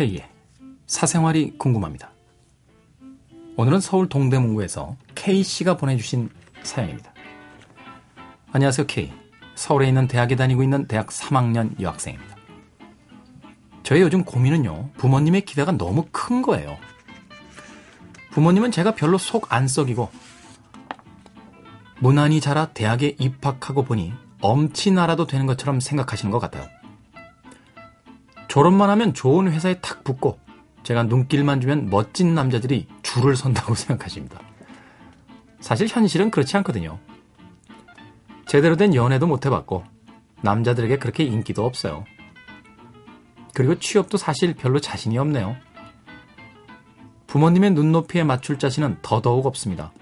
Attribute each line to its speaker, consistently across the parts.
Speaker 1: K의 사생활이 궁금합니다. 오늘은 서울 동대문구에서 K씨가 보내주신 사연입니다. 안녕하세요, K. 서울에 있는 대학에 다니고 있는 대학 3학년 여학생입니다. 저의 요즘 고민은요, 부모님의 기대가 너무 큰 거예요. 부모님은 제가 별로 속 안 썩이고, 무난히 자라 대학에 입학하고 보니 엄치 나라도 되는 것처럼 생각하시는 것 같아요. 졸업만 하면 좋은 회사에 탁 붙고 제가 눈길만 주면 멋진 남자들이 줄을 선다고 생각하십니다. 사실 현실은 그렇지 않거든요. 제대로 된 연애도 못 해봤고 남자들에게 그렇게 인기도 없어요. 그리고 취업도 사실 별로 자신이 없네요. 부모님의 눈높이에 맞출 자신은 더더욱 없습니다.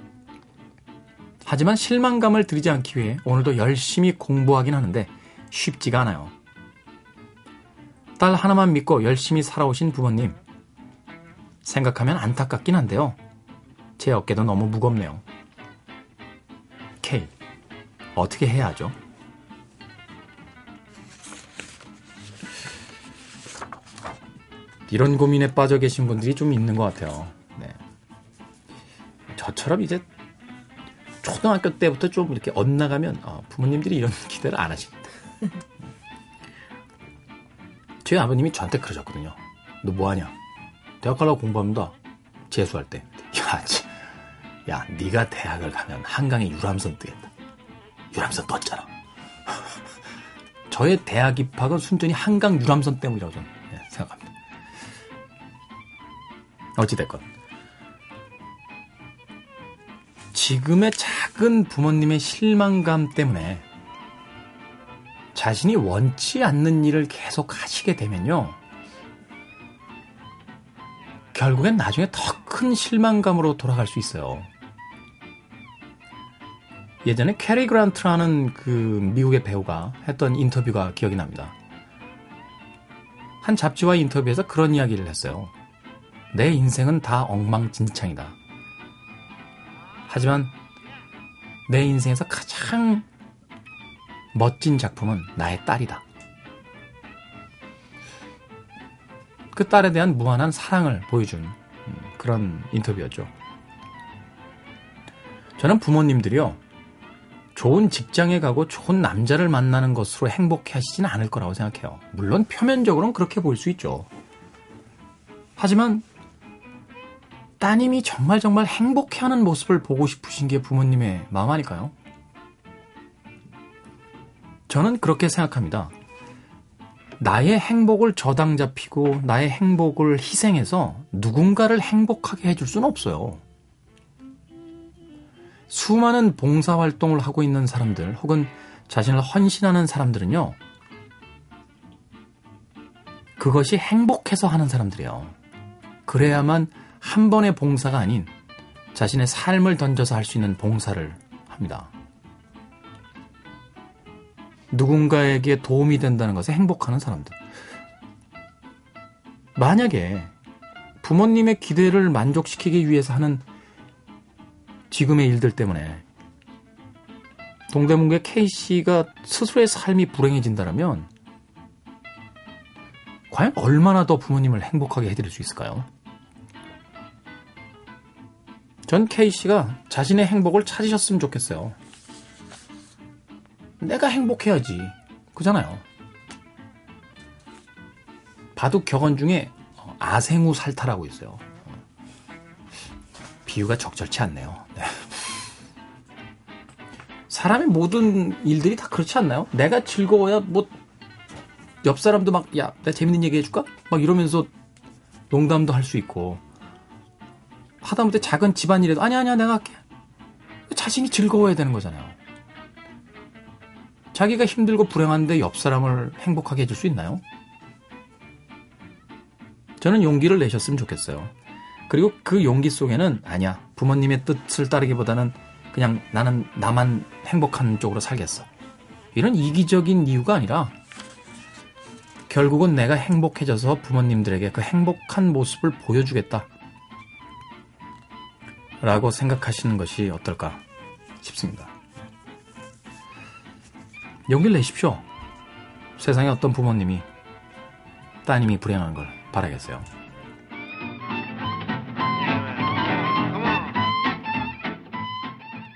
Speaker 1: 하지만 실망감을 드리지 않기 위해 오늘도 열심히 공부하긴 하는데 쉽지가 않아요. 딸 하나만 믿고 열심히 살아오신 부모님. 생각하면 안타깝긴 한데요. 제 어깨도 너무 무겁네요. K. 어떻게 해야 하죠? 이런 고민에 빠져 계신 분들이 좀 있는 것 같아요. 네. 저처럼 이제 초등학교 때부터 좀 이렇게 엇나가면 어, 부모님들이 이런 기대를 안 하십니다. 제 아버님이 저한테 그러셨거든요. 너 뭐하냐? 대학 가려고 공부합니다. 재수할 때. 야, 야, 네가 대학을 가면 한강에 유람선 뜨겠다. 유람선 떴잖아. 저의 대학 입학은 순전히 한강 유람선 때문이라고 저는 어찌됐건. 지금의 작은 부모님의 실망감 때문에 자신이 원치 않는 일을 계속 하시게 되면요. 결국엔 나중에 더 큰 실망감으로 돌아갈 수 있어요. 예전에 캐리 그란트라는 그 미국의 배우가 했던 인터뷰가 기억이 납니다. 한 잡지와 인터뷰에서 그런 이야기를 했어요. 내 인생은 다 엉망진창이다. 하지만 내 인생에서 가장 멋진 작품은 나의 딸이다. 그 딸에 대한 무한한 사랑을 보여준 음, 그런 인터뷰였죠. 저는 부모님들이요, 좋은 직장에 가고 좋은 남자를 만나는 것으로 행복해 하시지는 않을 거라고 생각해요. 물론 표면적으로는 그렇게 보일 수 있죠. 하지만 따님이 정말 정말 행복해 하는 모습을 보고 싶으신 게 부모님의 마음 아닐까요? 저는 그렇게 생각합니다. 나의 행복을 저당 잡히고 나의 행복을 희생해서 누군가를 행복하게 해줄 수는 없어요. 수많은 봉사활동을 하고 있는 사람들 혹은 자신을 헌신하는 사람들은요, 그것이 행복해서 하는 사람들이에요. 그래야만 한 번의 봉사가 아닌 자신의 삶을 던져서 할 수 있는 봉사를 합니다. 누군가에게 도움이 된다는 것에 행복하는 사람들. 만약에 부모님의 기대를 만족시키기 위해서 하는 지금의 일들 때문에 동대문구의 K씨가 스스로의 삶이 불행해진다면 과연 얼마나 더 부모님을 행복하게 해드릴 수 있을까요? 전 K씨가 자신의 행복을 찾으셨으면 좋겠어요. 내가 행복해야지. 그잖아요. 바둑 격언 중에 어, 아생우 살타라고 있어요. 비유가 적절치 않네요. 네. 사람의 모든 일들이 다 그렇지 않나요? 내가 즐거워야 뭐 옆 사람도 막 야, 내가 재밌는 얘기 해줄까? 막 이러면서 농담도 할 수 있고 하다못해 작은 집안일에도 아니 아니야 내가 할게. 자신이 즐거워야 되는 거잖아요. 자기가 힘들고 불행한데 옆 사람을 행복하게 해줄 수 있나요? 저는 용기를 내셨으면 좋겠어요. 그리고 그 용기 속에는 아니야. 부모님의 뜻을 따르기보다는 그냥 나는 나만 행복한 쪽으로 살겠어. 이런 이기적인 이유가 아니라 결국은 내가 행복해져서 부모님들에게 그 행복한 모습을 보여주겠다. 라고 생각하시는 것이 어떨까 싶습니다. 용기를 내십시오. 세상에 어떤 부모님이 따님이 불행한 걸 바라겠어요.